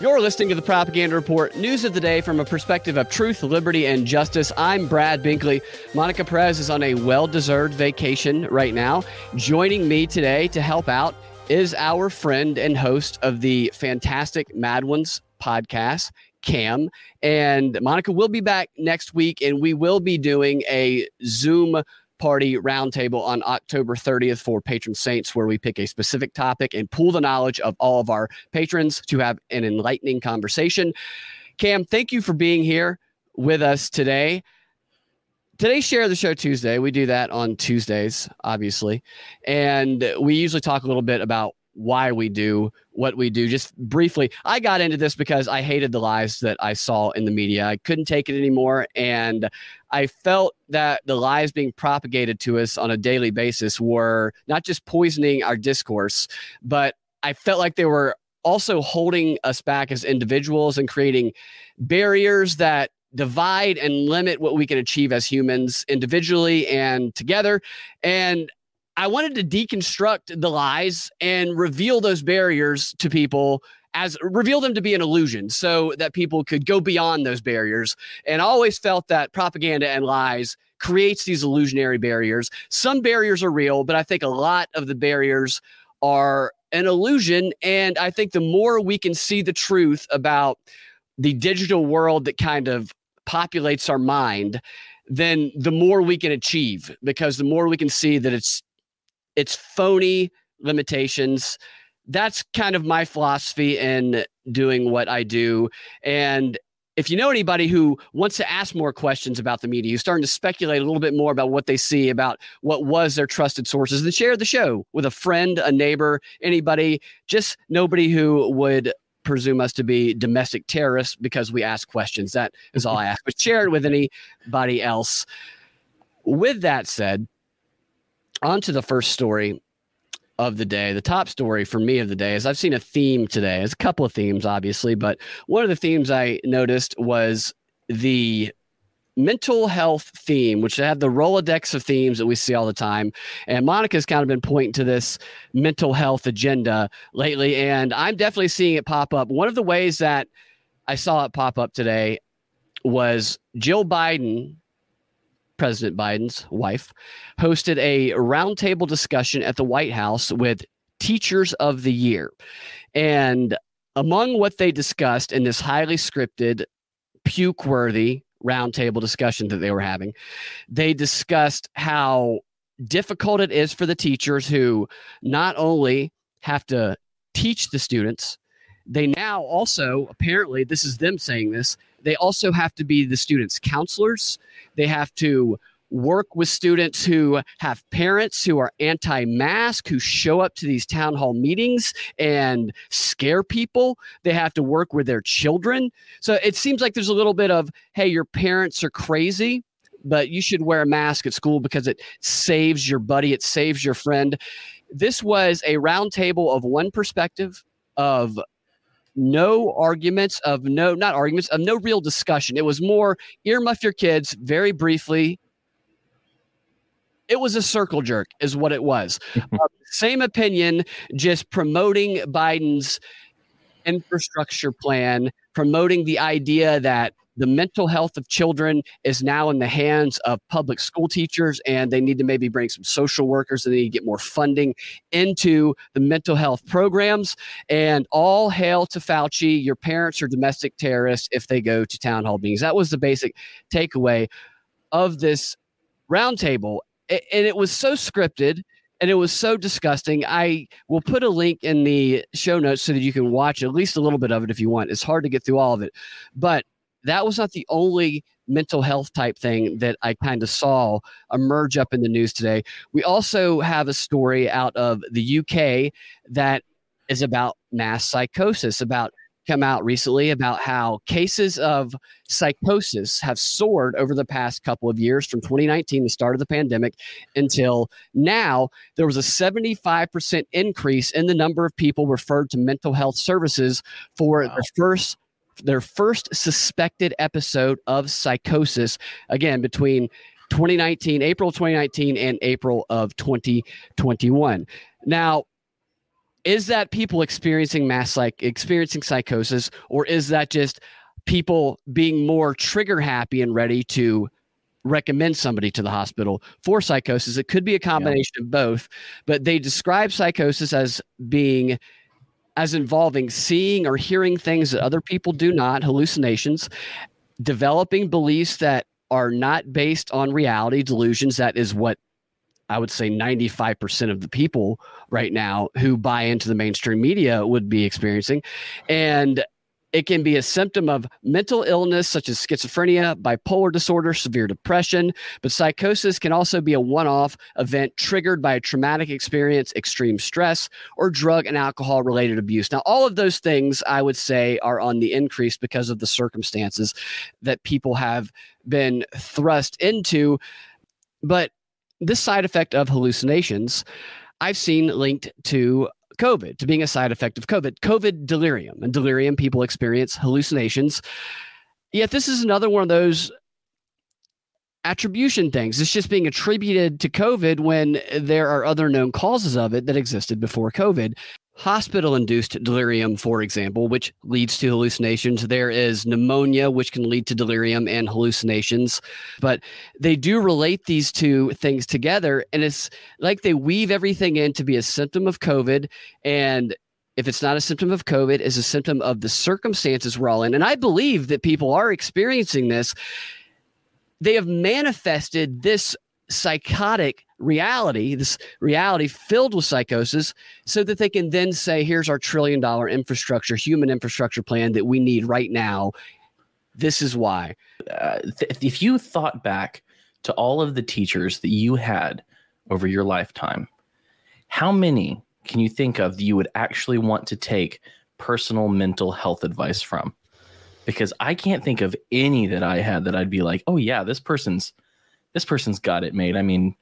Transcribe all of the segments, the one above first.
You're listening to the Propaganda Report, news of the day from a perspective of truth, liberty, and justice. I'm Brad Binkley. Monica Perez is on a well deserved vacation right now. Joining me today to help out is our friend and host of the fantastic Mad Ones podcast, Cam. And Monica will be back next week, and we will be doing a Zoom party roundtable on October 30th for patron saints, where we pick a specific topic and pool the knowledge of all of our patrons to have an enlightening conversation. Cam, thank you for being here with us today. Today's Share the Show Tuesday. We do that on Tuesdays, obviously. And we usually talk a little bit about why we do what we do. Just briefly, I got into this because I hated the lies that I saw in the media. I couldn't take it anymore. And I felt that the lies being propagated to us on a daily basis were not just poisoning our discourse, but I felt like they were also holding us back as individuals and creating barriers that divide and limit what we can achieve as humans individually and together. And I wanted to deconstruct the lies and reveal those barriers to people as reveal them to be an illusion so that people could go beyond those barriers. And I always felt that propaganda and lies creates these illusionary barriers. Some barriers are real, but I think a lot of the barriers are an illusion. And I think the more we can see the truth about the digital world that kind of populates our mind, then the more we can achieve because the more we can see that it's it's phony limitations. That's kind of my philosophy in doing what I do. And if you know anybody who wants to ask more questions about the media, who's starting to speculate a little bit more about what they see, about what was their trusted sources, then share the show with a friend, a neighbor, anybody, just nobody who would presume us to be domestic terrorists because we ask questions. That is all I ask. But share it with anybody else. With that said, on to the first story of the day. The top story for me of the day is I've seen a theme today. There's a couple of themes, obviously, but one of the themes I noticed was the mental health theme, which had the Rolodex of themes that we see all the time. And Monica's kind of been pointing to this mental health agenda lately, and I'm definitely seeing it pop up. One of the ways that I saw it pop up today was Jill Biden President Biden's wife, hosted a roundtable discussion at the White House with Teachers of the Year. And among what they discussed in this highly scripted, puke worthy roundtable discussion that they were having, they discussed how difficult it is for the teachers who not only have to teach the students, they now also, apparently, this is them saying this, they also have to be the students' counselors. They have to work with students who have parents who are anti mask, who show up to these town hall meetings and scare people. They have to work with their children. So it seems like there's a little bit of, hey, your parents are crazy. But you should wear a mask at school because it saves your buddy, it saves your friend. This was a roundtable of one perspective of no arguments of no not arguments of no real discussion. It was more earmuff your kids very briefly. It was a circle jerk is what it was. Uh, same opinion just promoting biden's infrastructure plan promoting the idea that the mental health of children is now in the hands of public school teachers, and they need to maybe bring some social workers and they need to get more funding into the mental health programs. And all hail to Fauci. Your parents are domestic terrorists if they go to town hall meetings. That was the basic takeaway of this roundtable. And it was so scripted and it was so disgusting. I will put a link in the show notes so that you can watch at least a little bit of it if you want. It's hard to get through all of it, but that was not the only mental health type thing that I kind of saw emerge up in the news today. We also have a story out of the UK that is about mass psychosis, about come out recently about how cases of psychosis have soared over the past couple of years from 2019 the start of the pandemic until now there was a 75% increase in the number of people referred to mental health services for wow. the first their first suspected episode of psychosis again between 2019 April 2019 and April of 2021. Now is that people experiencing mass like experiencing psychosis or is that just people being more trigger happy and ready to recommend somebody to the hospital for psychosis it could be a combination yeah. of both but they describe psychosis as being as involving seeing or hearing things that other people do not hallucinations developing beliefs that are not based on reality delusions that is what I would say 95% of the people right now who buy into the mainstream media would be experiencing. And it can be a symptom of mental illness such as schizophrenia, bipolar disorder, severe depression, but psychosis can also be a one off event triggered by a traumatic experience, extreme stress, or drug and alcohol related abuse. Now, all of those things I would say are on the increase because of the circumstances that people have been thrust into. But this side effect of hallucinations, I've seen linked to COVID, to being a side effect of COVID, COVID delirium. And delirium, people experience hallucinations. Yet this is another one of those attribution things. It's just being attributed to COVID when there are other known causes of it that existed before COVID hospital induced delirium, for example, which leads to hallucinations. There is pneumonia, which can lead to delirium and hallucinations. But they do relate these two things together. And it's like they weave everything in to be a symptom of COVID. And if it's not a symptom of COVID, is a symptom of the circumstances we're all in. And I believe that people are experiencing this. They have manifested this psychotic reality, this reality filled with psychosis, so that they can then say, here's our trillion dollar infrastructure, human infrastructure plan that we need right now. This is why. Uh, th- if you thought back to all of the teachers that you had over your lifetime, how many can you think of that you would actually want to take personal mental health advice from? Because I can't think of any that I had that I'd be like, oh yeah, this person's this person's got it made. I mean,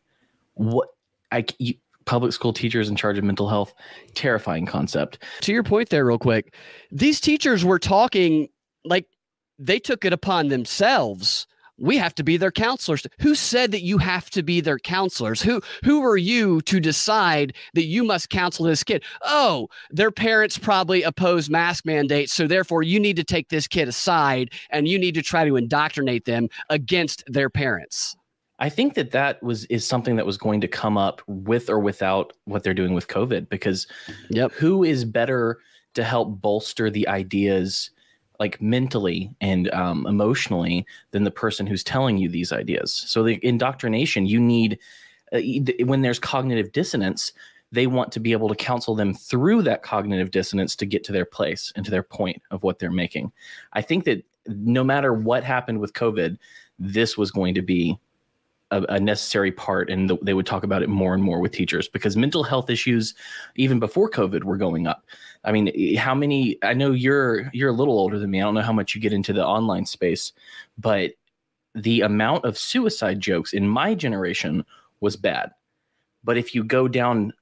what I you, public school teachers in charge of mental health, terrifying concept. To your point there, real quick, these teachers were talking like they took it upon themselves. We have to be their counselors. Who said that you have to be their counselors? Who who are you to decide that you must counsel this kid? Oh, their parents probably oppose mask mandates, so therefore you need to take this kid aside and you need to try to indoctrinate them against their parents. I think that that was is something that was going to come up with or without what they're doing with COVID because yep. who is better to help bolster the ideas like mentally and um, emotionally than the person who's telling you these ideas. So the indoctrination you need uh, when there's cognitive dissonance, they want to be able to counsel them through that cognitive dissonance to get to their place and to their point of what they're making. I think that no matter what happened with COVID, this was going to be a, a necessary part, and the, they would talk about it more and more with teachers because mental health issues, even before COVID, were going up. I mean, eh, how many? I know you're you're a little older than me. I don't know how much you get into the online space, but the amount of suicide jokes in my generation was bad. But if you go down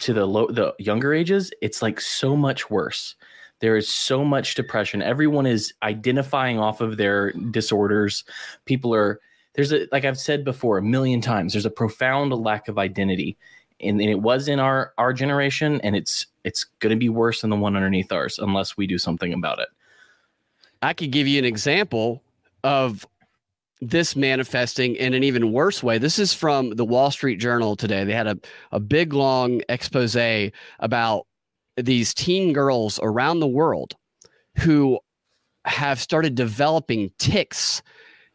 to the low, the younger ages, it's like so much worse. There is so much depression. Everyone is identifying off of their disorders. People are there's a like I've said before a million times, there's a profound lack of identity. And, and it was in our our generation, and it's it's gonna be worse than the one underneath ours unless we do something about it. I could give you an example of this manifesting in an even worse way. This is from the Wall Street Journal today. They had a, a big long expose about these teen girls around the world who have started developing tics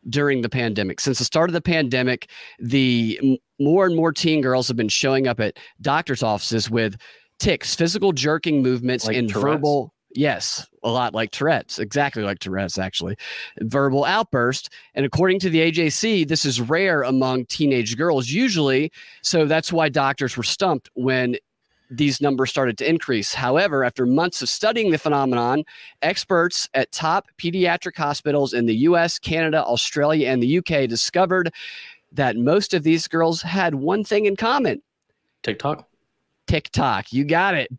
during the pandemic. Since the start of the pandemic, the more and more teen girls have been showing up at doctors' offices with tics, physical jerking movements, like and Tourette's? verbal. Yes, a lot like Tourette's, exactly like Tourette's, actually. Verbal outburst. And according to the AJC, this is rare among teenage girls, usually. So that's why doctors were stumped when these numbers started to increase. However, after months of studying the phenomenon, experts at top pediatric hospitals in the US, Canada, Australia, and the UK discovered that most of these girls had one thing in common TikTok. TikTok. You got it.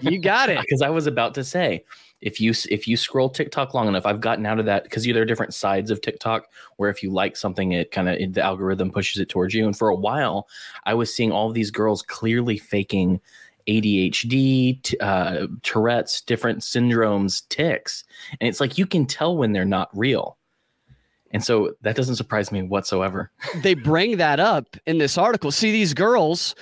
You got it. Because I was about to say, if you if you scroll TikTok long enough, I've gotten out of that because there are different sides of TikTok where if you like something, it kind of the algorithm pushes it towards you. And for a while, I was seeing all these girls clearly faking ADHD, t- uh, Tourette's, different syndromes, tics. And it's like you can tell when they're not real. And so that doesn't surprise me whatsoever. they bring that up in this article. See, these girls,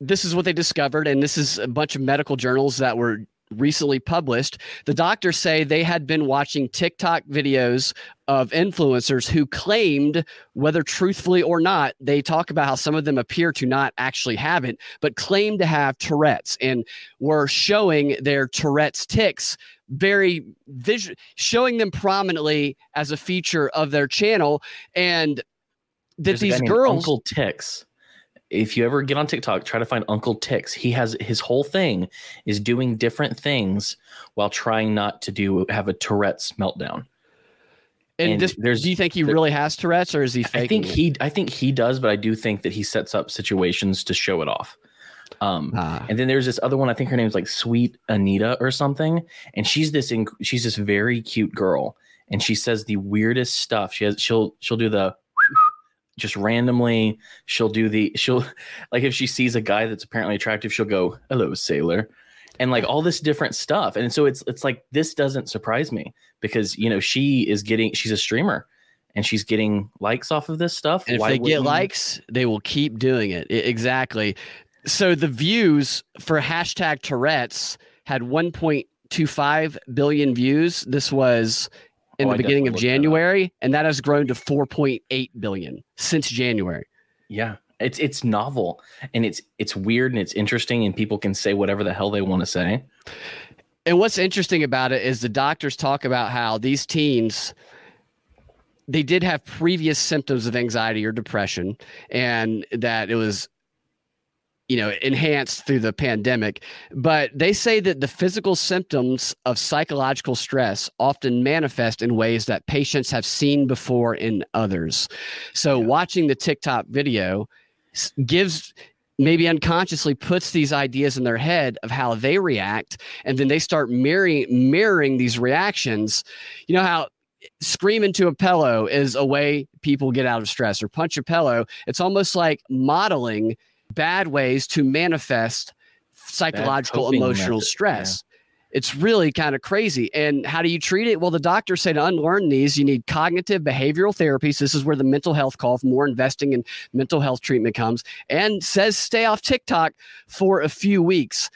this is what they discovered, and this is a bunch of medical journals that were recently published, the doctors say they had been watching TikTok videos of influencers who claimed, whether truthfully or not, they talk about how some of them appear to not actually have it, but claim to have Tourette's and were showing their Tourette's tics very visual, showing them prominently as a feature of their channel. And that There's these girls. Uncle Tics if you ever get on TikTok, try to find Uncle Tix. He has his whole thing is doing different things while trying not to do have a Tourette's meltdown. And, and this, there's, do you think he there, really has Tourette's, or is he? I think he, I think he does, but I do think that he sets up situations to show it off. Um, ah. and then there's this other one. I think her name's like Sweet Anita or something, and she's this inc- she's this very cute girl, and she says the weirdest stuff. She has she'll she'll do the just randomly she'll do the she'll like if she sees a guy that's apparently attractive she'll go hello sailor. And like all this different stuff. And so it's it's like this doesn't surprise me because you know she is getting she's a streamer and she's getting likes off of this stuff. And if Why they get likes they will keep doing it. Exactly. So the views for hashtag tourette's had 1.25 billion views. This was in oh, the beginning of January, and that has grown to 4.8 billion since January. Yeah, it's it's novel and it's it's weird and it's interesting, and people can say whatever the hell they want to say. And what's interesting about it is the doctors talk about how these teens they did have previous symptoms of anxiety or depression, and that it was you know enhanced through the pandemic but they say that the physical symptoms of psychological stress often manifest in ways that patients have seen before in others. So yeah. watching the tiktok video gives maybe unconsciously puts these ideas in their head of how they react and then they start mirroring mirroring these reactions. You know how scream into a pillow is a way people get out of stress or punch a pillow. It's almost like modeling bad ways to manifest psychological emotional method. stress. Yeah. It's really kind of crazy. And how do you treat it? Well, the doctors say to unlearn these, you need cognitive behavioral therapies. This is where the mental health call for more investing in mental health treatment comes and says stay off TikTok for a few weeks.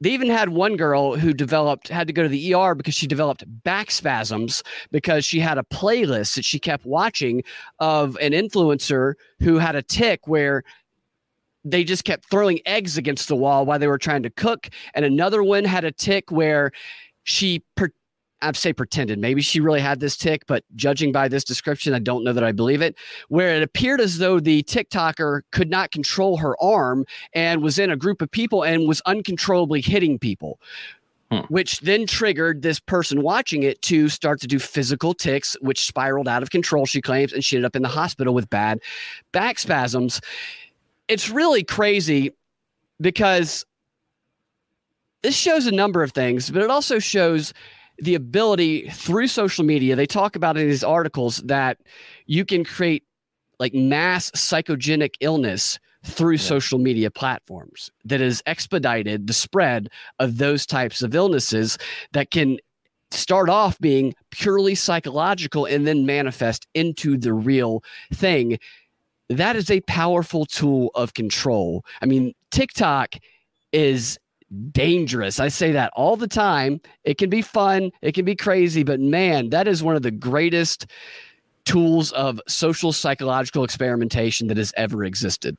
They even had one girl who developed had to go to the ER because she developed back spasms because she had a playlist that she kept watching of an influencer who had a tic where they just kept throwing eggs against the wall while they were trying to cook. And another one had a tick where she, per- I'd say pretended, maybe she really had this tick, but judging by this description, I don't know that I believe it, where it appeared as though the TikToker could not control her arm and was in a group of people and was uncontrollably hitting people. Hmm. Which then triggered this person watching it to start to do physical tics, which spiraled out of control, she claims, and she ended up in the hospital with bad back spasms it's really crazy because this shows a number of things, but it also shows the ability through social media. They talk about in these articles that you can create like mass psychogenic illness through yeah. social media platforms that has expedited the spread of those types of illnesses that can start off being purely psychological and then manifest into the real thing that is a powerful tool of control. I mean, TikTok is dangerous. I say that all the time. It can be fun, it can be crazy, but man, that is one of the greatest tools of social psychological experimentation that has ever existed.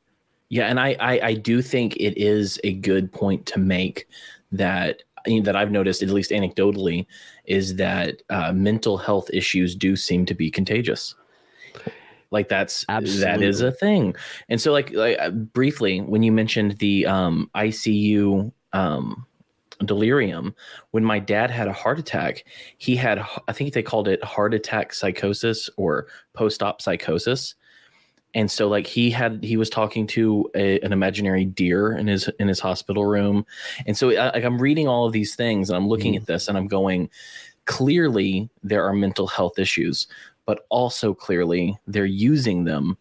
Yeah, and I, I, I do think it is a good point to make that that I've noticed, at least anecdotally, is that uh, mental health issues do seem to be contagious. Like that's Absolutely. that is a thing. And so like, like uh, briefly when you mentioned the um ICU um delirium when my dad had a heart attack he had i think they called it heart attack psychosis or post-op psychosis and so like he had he was talking to a, an imaginary deer in his in his hospital room and so I, like i'm reading all of these things and i'm looking mm. at this and i'm going clearly there are mental health issues but also clearly they're using them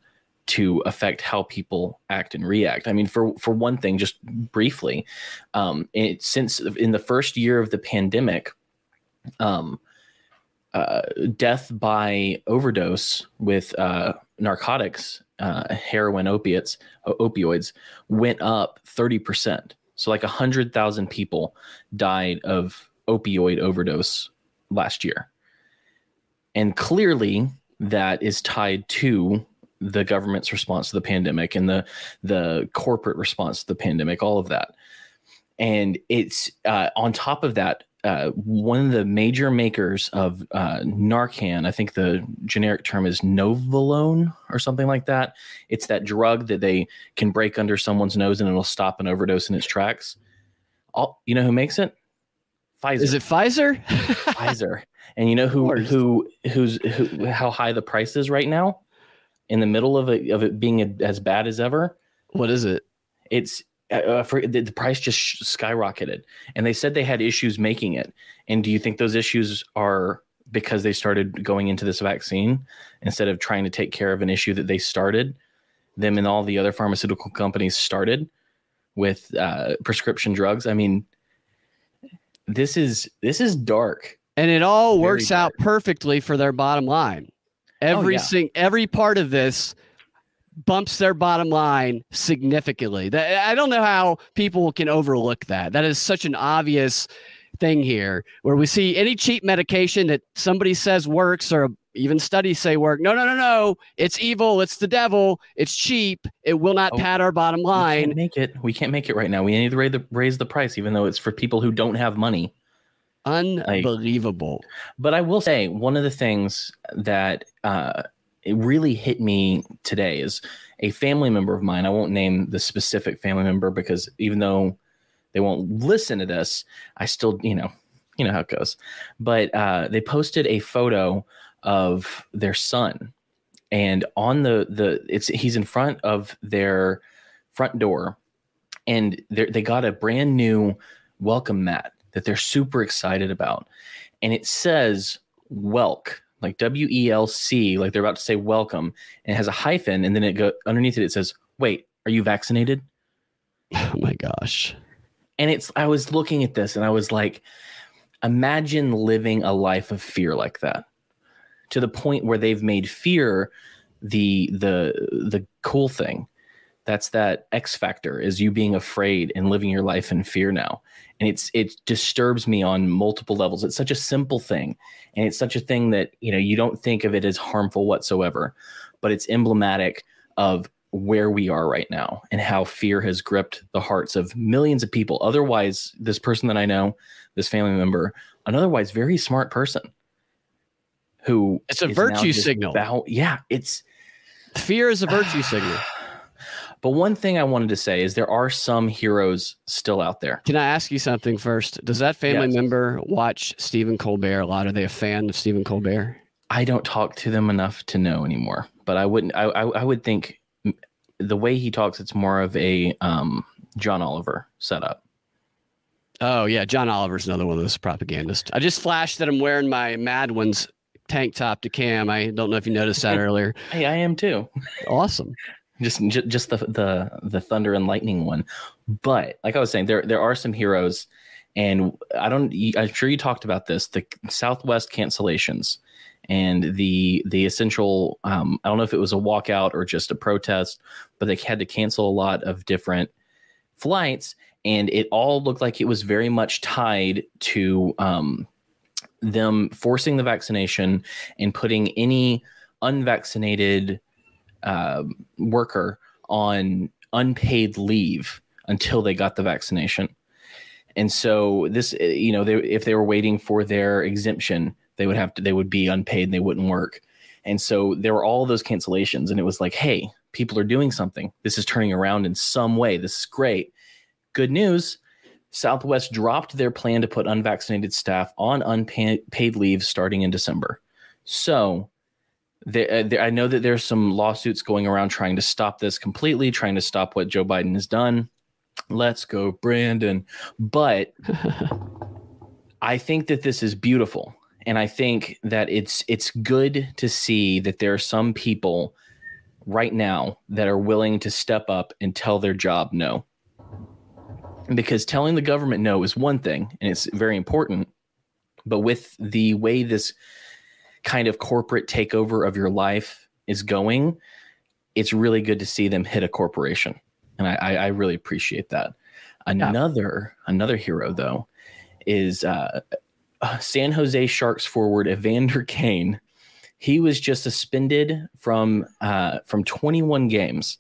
to affect how people act and react. I mean, for for one thing, just briefly, um, it, since in the first year of the pandemic, um, uh, death by overdose with uh, narcotics, uh, heroin, opiates, opioids went up thirty percent. So, like hundred thousand people died of opioid overdose last year, and clearly that is tied to the government's response to the pandemic and the the corporate response to the pandemic, all of that. And it's uh, on top of that, uh, one of the major makers of uh, Narcan, I think the generic term is Novolone or something like that. It's that drug that they can break under someone's nose and it'll stop an overdose in its tracks. All, you know who makes it? Pfizer. Is it Pfizer? Pfizer. And you know who who who's who, how high the price is right now? In the middle of it of it being a, as bad as ever. What is it? It's uh, for the, the price just skyrocketed, and they said they had issues making it. And do you think those issues are because they started going into this vaccine instead of trying to take care of an issue that they started? Them and all the other pharmaceutical companies started with uh, prescription drugs. I mean, this is this is dark and it all works out perfectly for their bottom line. Oh, every oh, yeah. sing, every part of this bumps their bottom line significantly. That I don't know how people can overlook that. That is such an obvious thing here where we see any cheap medication that somebody says works or even studies say work. No, no, no, no. It's evil. It's the devil. It's cheap. It will not oh, pad our bottom line. We can't make it. We can't make it right now. We need to raise the, raise the price, even though it's for people who don't have money. Unbelievable. Like, but I will say one of the things that uh, it really hit me today is a family member of mine. I won't name the specific family member because even though they won't listen to this, I still, you know, you know how it goes. But uh, they posted a photo of their son, and on the the it's he's in front of their front door, and they got a brand new welcome mat that they're super excited about. And it says Welk, like W E L C, like they're about to say welcome, and it has a hyphen, and then it go underneath it, it says, Wait, are you vaccinated? Oh my gosh. And it's I was looking at this and I was like, imagine living a life of fear like that. To the point where they've made fear the the the cool thing. That's that X factor is you being afraid and living your life in fear now. And it's it disturbs me on multiple levels. It's such a simple thing. And it's such a thing that you know you don't think of it as harmful whatsoever but it's emblematic of where we are right now and how fear has gripped the hearts of millions of people. Otherwise this person that i know this family member an otherwise very smart person who it's a virtue signal. about, yeah it's fear is a virtue signal but one thing I wanted to say is there are some heroes still out there. Can I ask you something first? Does that family yes. member watch Stephen Colbert a lot? Are they a fan of Stephen Colbert? I don't talk to them enough to know anymore. But I wouldn't. I I, I would think the way he talks, it's more of a um, John Oliver setup. Oh yeah, John Oliver's another one of those propagandists. I just flashed that I'm wearing my Mad Ones tank top to cam. I don't know if you noticed that earlier. hey, I am too. Awesome just just the the the thunder and lightning one. But like i was saying there there are some heroes and i don't i'm sure you talked about this the southwest cancellations and the the essential um, i don't know if it was a walkout or just a protest but they had to cancel a lot of different flights and it all looked like it was very much tied to um, them forcing the vaccination and putting any unvaccinated uh, worker on unpaid leave until they got the vaccination. And so this, uh, you know, they, if they were waiting for their exemption, they would have to, they would be unpaid and they wouldn't work. And so there were all those cancellations, and it was like, hey, people are doing something. This is turning around in some way. This is great. Good news. Southwest dropped their plan to put unvaccinated staff on unpaid leave starting in December. So there, uh, there, I know that there's some lawsuits going around trying to stop this completely, trying to stop what Joe Biden has done. Let's go, Brandon. But I think that this is beautiful. And I think that it's it's good to see that there are some people right now that are willing to step up and tell their job no. Because telling the government no is one thing and it's very important. But with the way this kind of corporate takeover of your life is going, it's really good to see them hit a corporation. And I, I really appreciate that. Another yeah. another hero though is uh, San Jose Sharks forward Evander Kane he was just suspended from uh, from 21 games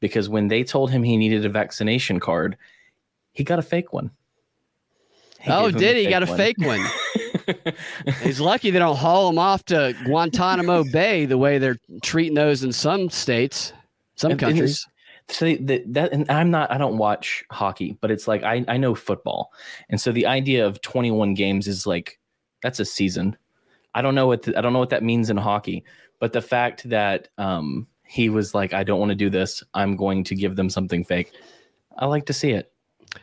because when they told him he needed a vaccination card, he got a fake one. He oh, did he? Got a one. fake one. He's lucky they don't haul him off to Guantanamo Bay the way they're treating those in some states, some and, countries. And so the, that, and I'm not, I don't watch hockey, but it's like I, I know football, and so the idea of 21 games is like that's a season. I don't know what the, I don't know what that means in hockey, but the fact that um, he was like, I don't want to do this. I'm going to give them something fake. I like to see it.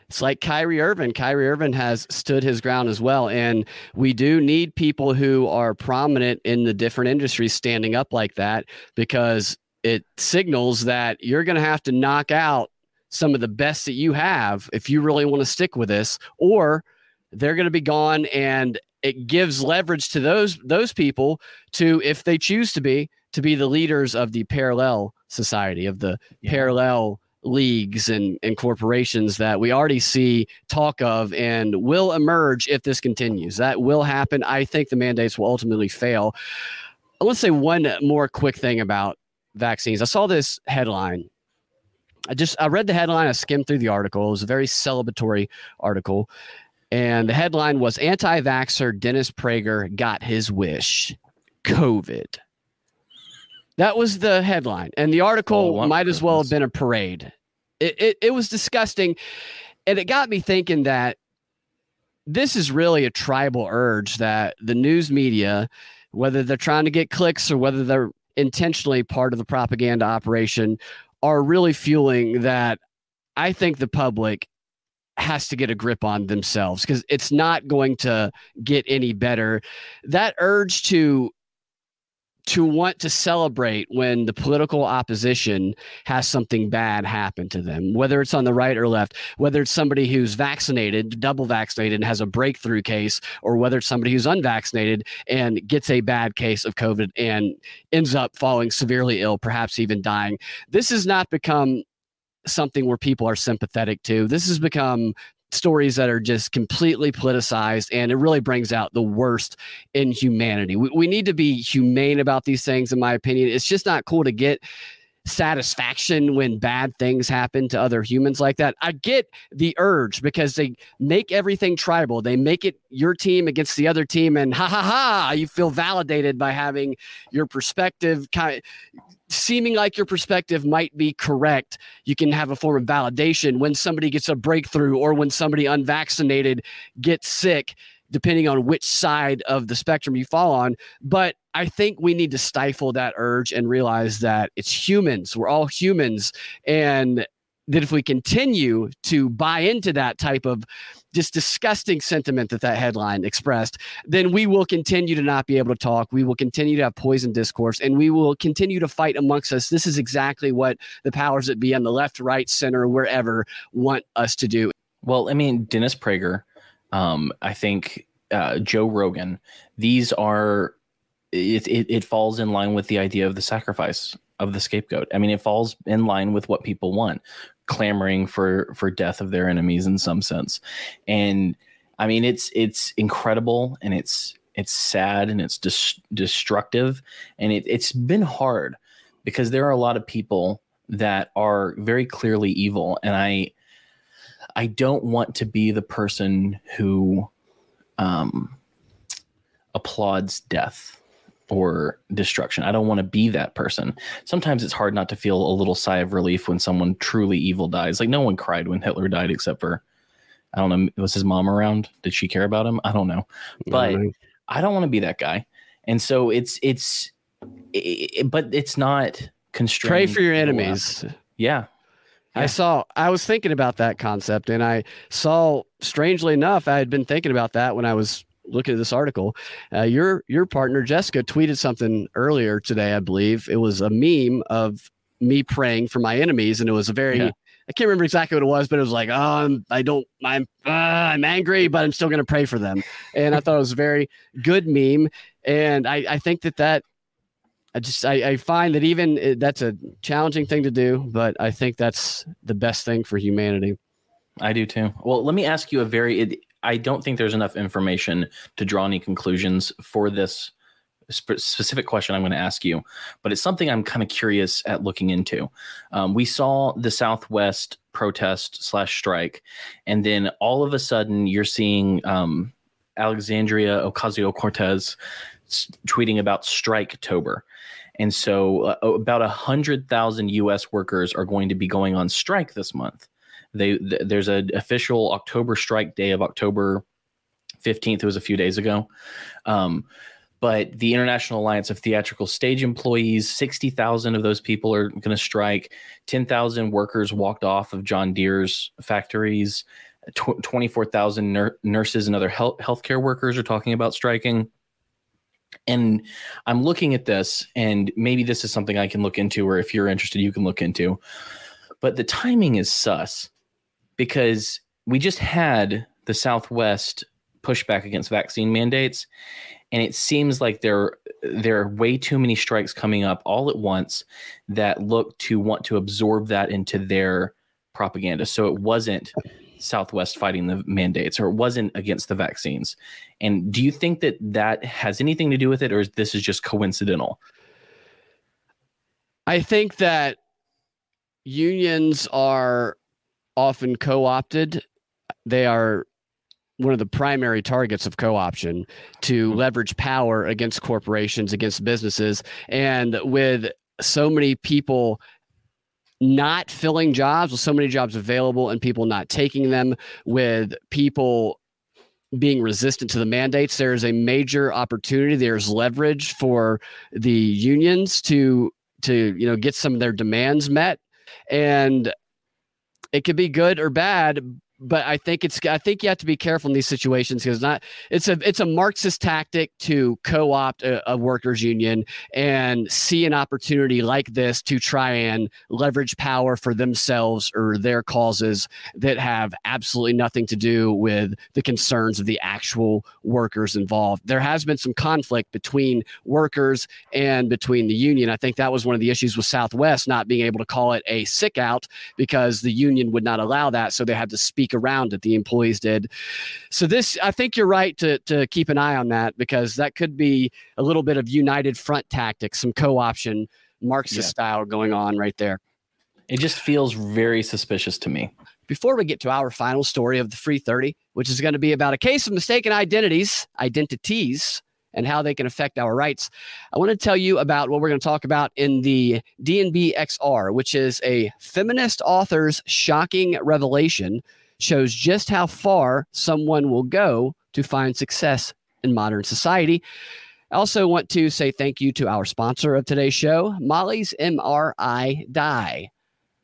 It's like Kyrie Irving. Kyrie Irving has stood his ground as well. And we do need people who are prominent in the different industries standing up like that because it signals that you're going to have to knock out some of the best that you have if you really want to stick with this, or they're going to be gone and it gives leverage to those those people to if they choose to be to be the leaders of the parallel society of the yeah. parallel leagues and, and corporations that we already see talk of and will emerge if this continues. That will happen. I think the mandates will ultimately fail. I want to say one more quick thing about vaccines. I saw this headline. I just i read the headline i skimmed through the article. It was a very celebratory article. And the headline was Anti Vaxxer Dennis Prager got his wish COVID. That was the headline. And the article oh, might as well have been a parade. It, it, it was disgusting. And it got me thinking that this is really a tribal urge that the news media, whether they're trying to get clicks or whether they're intentionally part of the propaganda operation, are really fueling that I think the public has to get a grip on themselves because it's not going to get any better. That urge to to want to celebrate when the political opposition has something bad happen to them, whether it's on the right or left, whether it's somebody who's vaccinated, double vaccinated, and has a breakthrough case, or whether it's somebody who's unvaccinated and gets a bad case of COVID and ends up falling severely ill, perhaps even dying. This has not become something where people are sympathetic to. This has become stories that are just completely politicized and it really brings out the worst in humanity. We, we need to be humane about these things, in my opinion. It's just not cool to get satisfaction when bad things happen to other humans like that. I get the urge because they make everything tribal. They make it your team against the other team, and ha ha ha, you feel validated by having your perspective kind of seeming like your perspective might be correct, you can have a form of validation when somebody gets a breakthrough or when somebody unvaccinated gets sick, depending on which side of the spectrum you fall on. But I think we need to stifle that urge and realize that it's humans. We're all humans. And that if we continue to buy into that type of just disgusting sentiment that that headline expressed, then we will continue to not be able to talk. We will continue to have poison discourse and we will continue to fight amongst us. This is exactly what the powers that be on the left, right, center, wherever want us to do. Well, I mean, Dennis Prager, um, I think uh, Joe Rogan, these are, it, it, it falls in line with the idea of the sacrifice of the scapegoat. I mean, it falls in line with what people want clamoring for for death of their enemies in some sense. And i mean it's it's incredible and it's it's sad and it's dis- destructive. And it, it's been hard because there are a lot of people that are very clearly evil. And i i don't want to be the person who um applauds death or destruction. I don't want to be that person. Sometimes it's hard not to feel a little sigh of relief when someone truly evil dies. Like no one cried when Hitler died except for I don't know, was his mom around? Did she care about him? I don't know. But mm-hmm. I don't want to be that guy. And so it's it's it, but it's not constrained. Pray for your enemies. Yeah. I saw, I was thinking about that concept, and I saw, strangely enough, I had been thinking about that when I was looking at this article. Uh, your your partner Jessica tweeted something earlier today, I believe. It was a meme of me praying for my enemies, and it was a very yeah. I can't remember exactly what it was, but it was like, oh, I'm, I don't, I'm, uh, I'm angry, but I'm still going to pray for them. And I thought it was a very good meme. And I, I think that that, I just, I, I find that even uh, that's a challenging thing to do, but I think that's the best thing for humanity. I do too. Well, let me ask you a very, it, I don't think there's enough information to draw any conclusions for this sp- specific question I'm going to ask you, but it's something I'm kind of curious at looking into. Um, we saw the Southwest protest slash strike, and then all of a sudden you're seeing um, Alexandria Ocasio Cortez tweeting about Strike Tober. And so, uh, about a hundred thousand U.S. workers are going to be going on strike this month. They th- there's an official October strike day of October 15th. It was a few days ago. Um, but the International Alliance of Theatrical Stage Employees, 60,000 of those people are going to strike. 10,000 workers walked off of John Deere's factories. Tw- 24,000 nur- nurses and other health- healthcare workers are talking about striking. And I'm looking at this, and maybe this is something I can look into, or if you're interested, you can look into. But the timing is sus because we just had the Southwest pushback against vaccine mandates and it seems like there there are way too many strikes coming up all at once that look to want to absorb that into their propaganda. So it wasn't Southwest fighting the mandates, or it wasn't against the vaccines. And do you think that that has anything to do with it, or is this is just coincidental? I think that unions are often co-opted. They are one of the primary targets of co-option to mm-hmm. leverage power against corporations against businesses and with so many people not filling jobs with so many jobs available and people not taking them with people being resistant to the mandates there's a major opportunity there's leverage for the unions to to you know get some of their demands met. And it could be good or bad but I think it's I think you have to be careful in these situations because not it's a it's a Marxist tactic to co-opt a, a, workers union and see an opportunity like this to try and leverage power for themselves or their causes that have absolutely nothing to do with the concerns of the actual workers involved. There has been some conflict between workers and between the union. I think that was one of the issues with Southwest not being able to call it a sick out because the union would not allow that, so they had to speak around it. The employees did. So this, I think you're right to to keep an eye on that because that could be a little bit of united front tactics, some co-option Marxist yeah. style going on right there. It just feels very suspicious to me. Before we get to our final story of the free 30, which is going to be about a case of mistaken identities, identities, and how they can affect our rights. I want to tell you about what we're going to talk about in the DNB XR, which is a feminist author's shocking revelation shows just how far someone will go to find success in modern society. I also want to say thank you to our sponsor of today's show, Molly's MRI Dye.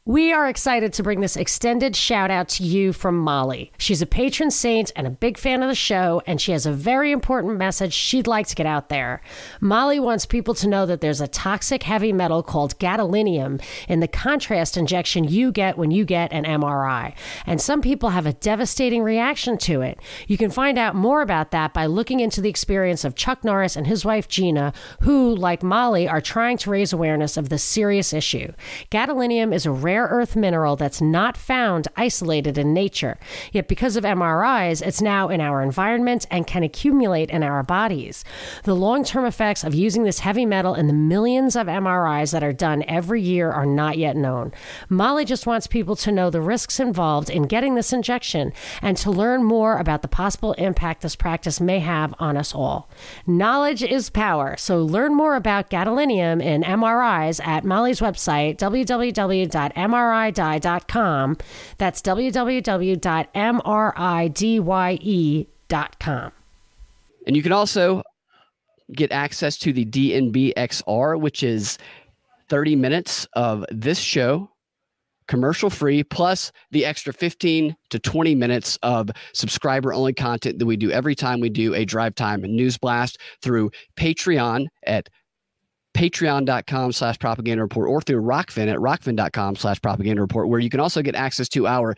We are excited to bring this extended shout out to you from Molly. She's a patron saint and a big fan of the show, and she has a very important message she'd like to get out there. Molly wants people to know that there's a toxic heavy metal called gadolinium in the contrast injection you get when you get an MRI, and some people have a devastating reaction to it. You can find out more about that by looking into the experience of Chuck Norris and his wife Gina, who, like Molly, are trying to raise awareness of this serious issue. Gadolinium is a rare rare earth mineral that's not found isolated in nature. Yet, because of MRIs, it's now in our environment and can accumulate in our bodies. The long term effects of using this heavy metal in the millions of MRIs that are done every year are not yet known. Molly just wants people to know the risks involved in getting this injection and to learn more about the possible impact this practice may have on us all. Knowledge is power, so learn more about gadolinium in MRIs at Molly's website, www.mri mridye.com. That's www.mridye.com. And you can also get access to the DNBXR, which is 30 minutes of this show commercial free plus the extra 15 to 20 minutes of subscriber only content that we do every time we do a drive time news blast through patreon at patreon.com slash propaganda report or through Rokfin at rokfin.com slash propaganda report, where you can also get access to our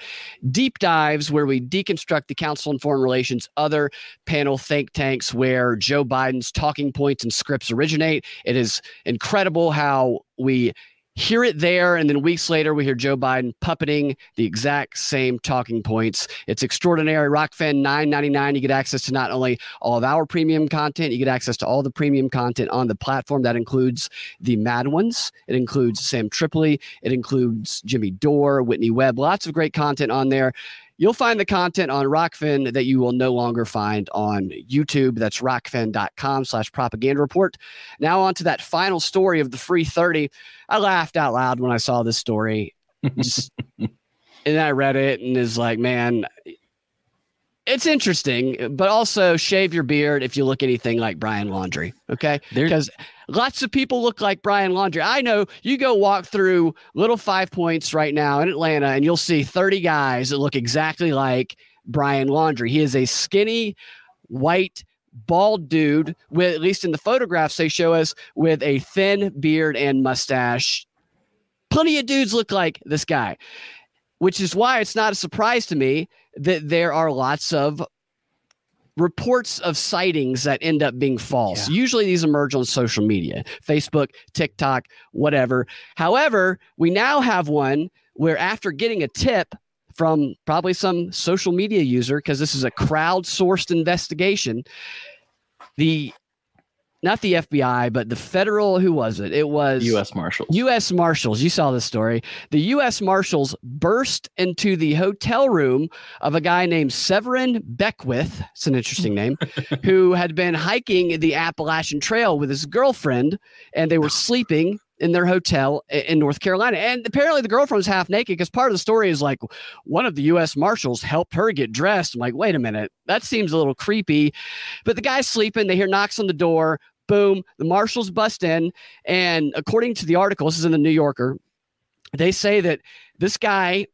deep dives where we deconstruct the Council on Foreign Relations, other panel think tanks where Joe Biden's talking points and scripts originate. It is incredible how we hear it there, and then weeks later we hear Joe Biden puppeting the exact same talking points. It's extraordinary. Ninety nine. You get access to not only all of our premium content, you get access to all the premium content on the platform. That includes the Mad Ones. It includes Sam Tripoli. It includes Jimmy Dore, Whitney Webb. Lots of great content on there. You'll find the content on Rokfin that you will no longer find on YouTube. That's rokfin.com slash propaganda report. Now on to that final story of the free 30. I laughed out loud when I saw this story. Just, and I read it and is like, man, it's interesting, but also shave your beard if you look anything like Brian Laundrie. Okay. Because lots of people look like Brian Laundrie. I know you go walk through little five points right now in Atlanta and you'll see 30 guys that look exactly like Brian Laundrie. He is a skinny, white, bald dude with, at least in the photographs they show us, with a thin beard and mustache. Plenty of dudes look like this guy which is why it's not a surprise to me that there are lots of reports of sightings that end up being false. Yeah. Usually these emerge on social media, Facebook, TikTok, whatever. However, we now have one where after getting a tip from probably some social media user, because this is a crowdsourced investigation, the not the FBI, but the federal, who was it? It was U.S. Marshals. U.S. Marshals. You saw the story. The U.S. Marshals burst into the hotel room of a guy named Severin Beckwith. It's an interesting name, who had been hiking the Appalachian Trail with his girlfriend, and they were sleeping in their hotel in North Carolina. And apparently the girlfriend was half naked because part of the story is like one of the US Marshals helped her get dressed. I'm like, wait a minute, that seems a little creepy. But the guy's sleeping, they hear knocks on the door, boom, the Marshals bust in. And according to the article, this is in the New Yorker, they say that this guy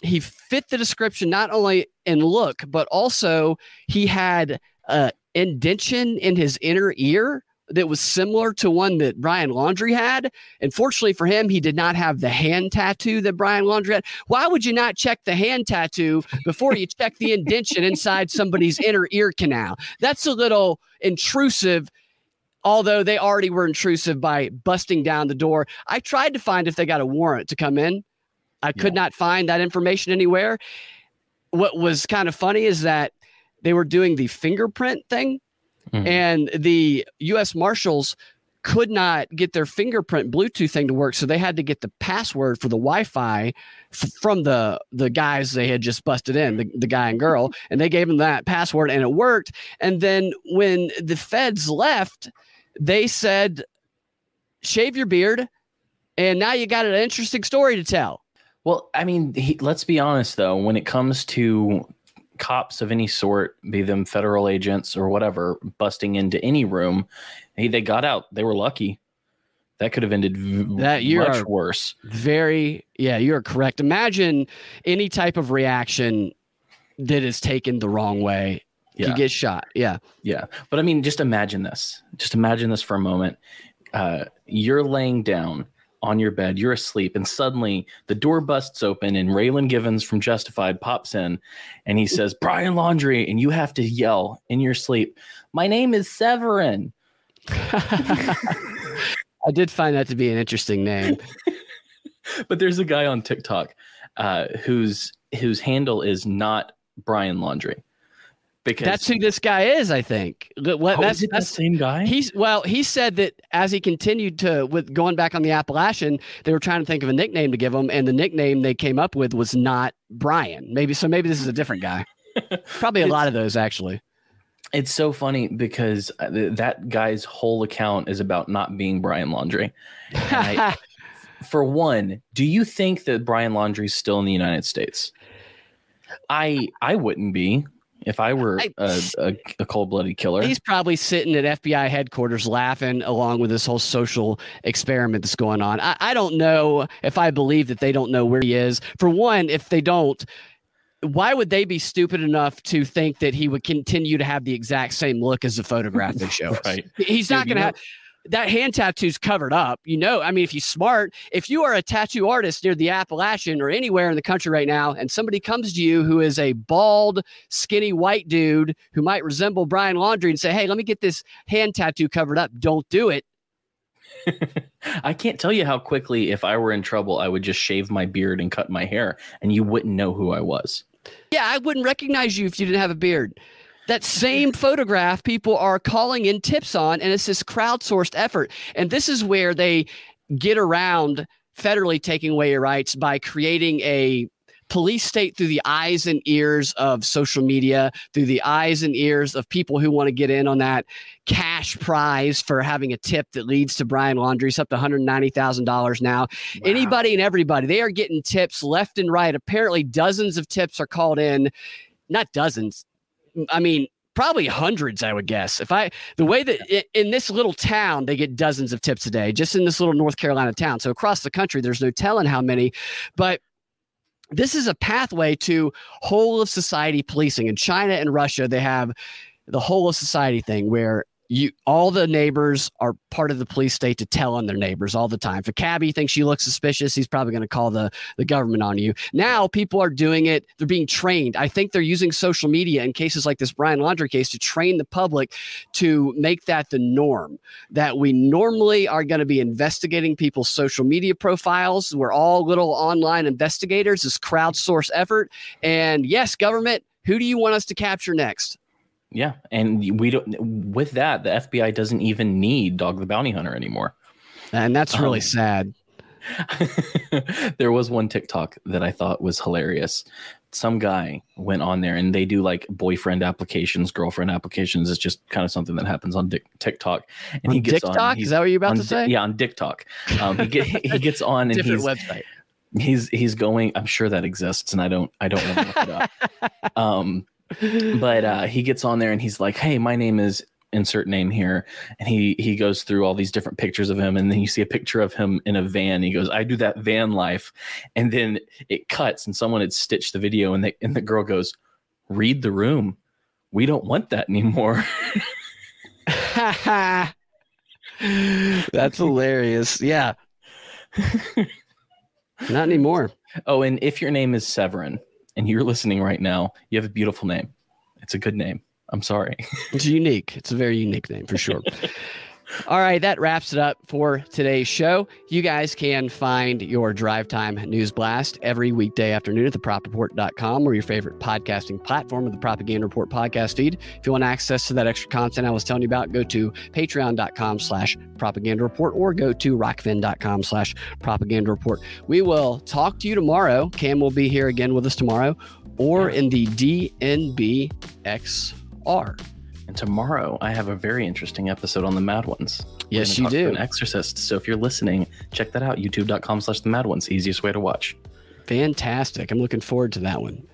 he fit the description not only in look, but also he had a indention in his inner ear that was similar to one that Brian Laundrie had. And fortunately for him, he did not have the hand tattoo that Brian Laundrie had. Why would you not check the hand tattoo before you check the indention inside somebody's inner ear canal? That's a little intrusive. Although they already were intrusive by busting down the door, I tried to find if they got a warrant to come in. I could yeah. not find that information anywhere. What was kind of funny is that they were doing the fingerprint thing Mm-hmm. And the U.S. Marshals could not get their fingerprint Bluetooth thing to work, so they had to get the password for the Wi-Fi f- from the the guys they had just busted in, the, the guy and girl, and they gave them that password, and it worked. And then when the feds left, they said, "Shave your beard," and now you got an interesting story to tell. Well, I mean, he, let's be honest though. When it comes to cops of any sort, be them federal agents or whatever, busting into any room, hey, they got out. They were lucky. That could have ended v- that you much worse. Very, yeah, you're correct. Imagine any type of reaction that is taken the wrong way. Yeah. You get shot. Yeah. Yeah. But I mean, just imagine this. Just imagine this for a moment. Uh, you're laying down on your bed, you're asleep, and suddenly the door busts open and Raylan Givens from Justified pops in and he says, Brian Laundrie, and you have to yell in your sleep, My name is Severin. I did find that to be an interesting name. but there's a guy on TikTok uh, whose whose handle is not Brian Laundrie because that's who this guy is. I think. What, oh, that's, that's the same guy. He's well. He said that as he continued to with going back on the Appalachian, they were trying to think of a nickname to give him, and the nickname they came up with was not Brian. Maybe so. Maybe this is a different guy. Probably a lot of those actually. It's so funny because uh, that guy's whole account is about not being Brian Laundrie. I, for one, do you think that Brian Laundrie's still in the United States? I I wouldn't be if I were I, a, a, a cold blooded killer, he's probably sitting at FBI headquarters laughing along with this whole social experiment that's going on. I, I don't know if I believe that they don't know where he is. For one, if they don't, why would they be stupid enough to think that he would continue to have the exact same look as the photograph they show right. He's Dude, not going to have. That hand tattoo's covered up. You know, I mean, if you're smart, if you are a tattoo artist near the Appalachian or anywhere in the country right now, and somebody comes to you who is a bald, skinny white dude who might resemble Brian Laundrie and say, Hey, let me get this hand tattoo covered up. Don't do it. I can't tell you how quickly, if I were in trouble, I would just shave my beard and cut my hair, and you wouldn't know who I was. Yeah, I wouldn't recognize you if you didn't have a beard. That same photograph people are calling in tips on, and it's this crowdsourced effort. And this is where they get around federally taking away your rights by creating a police state through the eyes and ears of social media, through the eyes and ears of people who want to get in on that cash prize for having a tip that leads to Brian Laundrie's up to $190,000 now. Wow. Anybody and everybody, they are getting tips left and right. Apparently, dozens of tips are called in, not dozens, I mean, probably hundreds, I would guess. If I, the way that in this little town, they get dozens of tips a day, just in this little North Carolina town. So across the country, there's no telling how many, but this is a pathway to whole of society policing. In China and Russia, they have the whole of society thing where you all the neighbors are part of the police state to tell on their neighbors all the time. If a cabbie thinks you look suspicious, he's probably going to call the, the government on you. Now people are doing it, they're being trained. I think they're using social media in cases like this Brian Laundrie case to train the public to make that the norm. That we normally are going to be investigating people's social media profiles. We're all little online investigators, this crowdsource effort. And yes, government, who do you want us to capture next? Yeah, and we don't. With that, the FBI doesn't even need Dog the Bounty Hunter anymore, and that's really um, sad. there was one TikTok that I thought was hilarious. Some guy went on there and they do like boyfriend applications, girlfriend applications. It's just kind of something that happens on TikTok. And on he gets TikTok? on. Is that what you're about to say? yeah, on TikTok. Um, he, get, he gets on and Different he's website. He's he's going. I'm sure that exists, and I don't I don't want to look it up. Um, but uh, he gets on there and he's like, "Hey, my name is insert name here," and he he goes through all these different pictures of him, and then you see a picture of him in a van. He goes, "I do that van life," and then it cuts, and someone had stitched the video, and the and the girl goes, "Read the room. We don't want that anymore." That's hilarious. Yeah. Not anymore. Oh, and if your name is Severin, and you're listening right now, you have a beautiful name. It's a good name. I'm sorry. it's unique. It's a very unique name for sure. All right, that wraps it up for today's show. You guys can find your Drive Time News Blast every weekday afternoon at thepropreport.com or your favorite podcasting platform of the Propaganda Report podcast feed. If you want access to that extra content I was telling you about, go to patreon.com slash propaganda report or go to rokfin.com slash propaganda report. We will talk to you tomorrow. Cam will be here again with us tomorrow or in the DNBXR. And tomorrow, I have a very interesting episode on the Mad Ones. yes, you do. An exorcist. So if you're listening, check that out. YouTube.com slash the Mad Ones. Easiest way to watch. Fantastic. I'm looking forward to that one.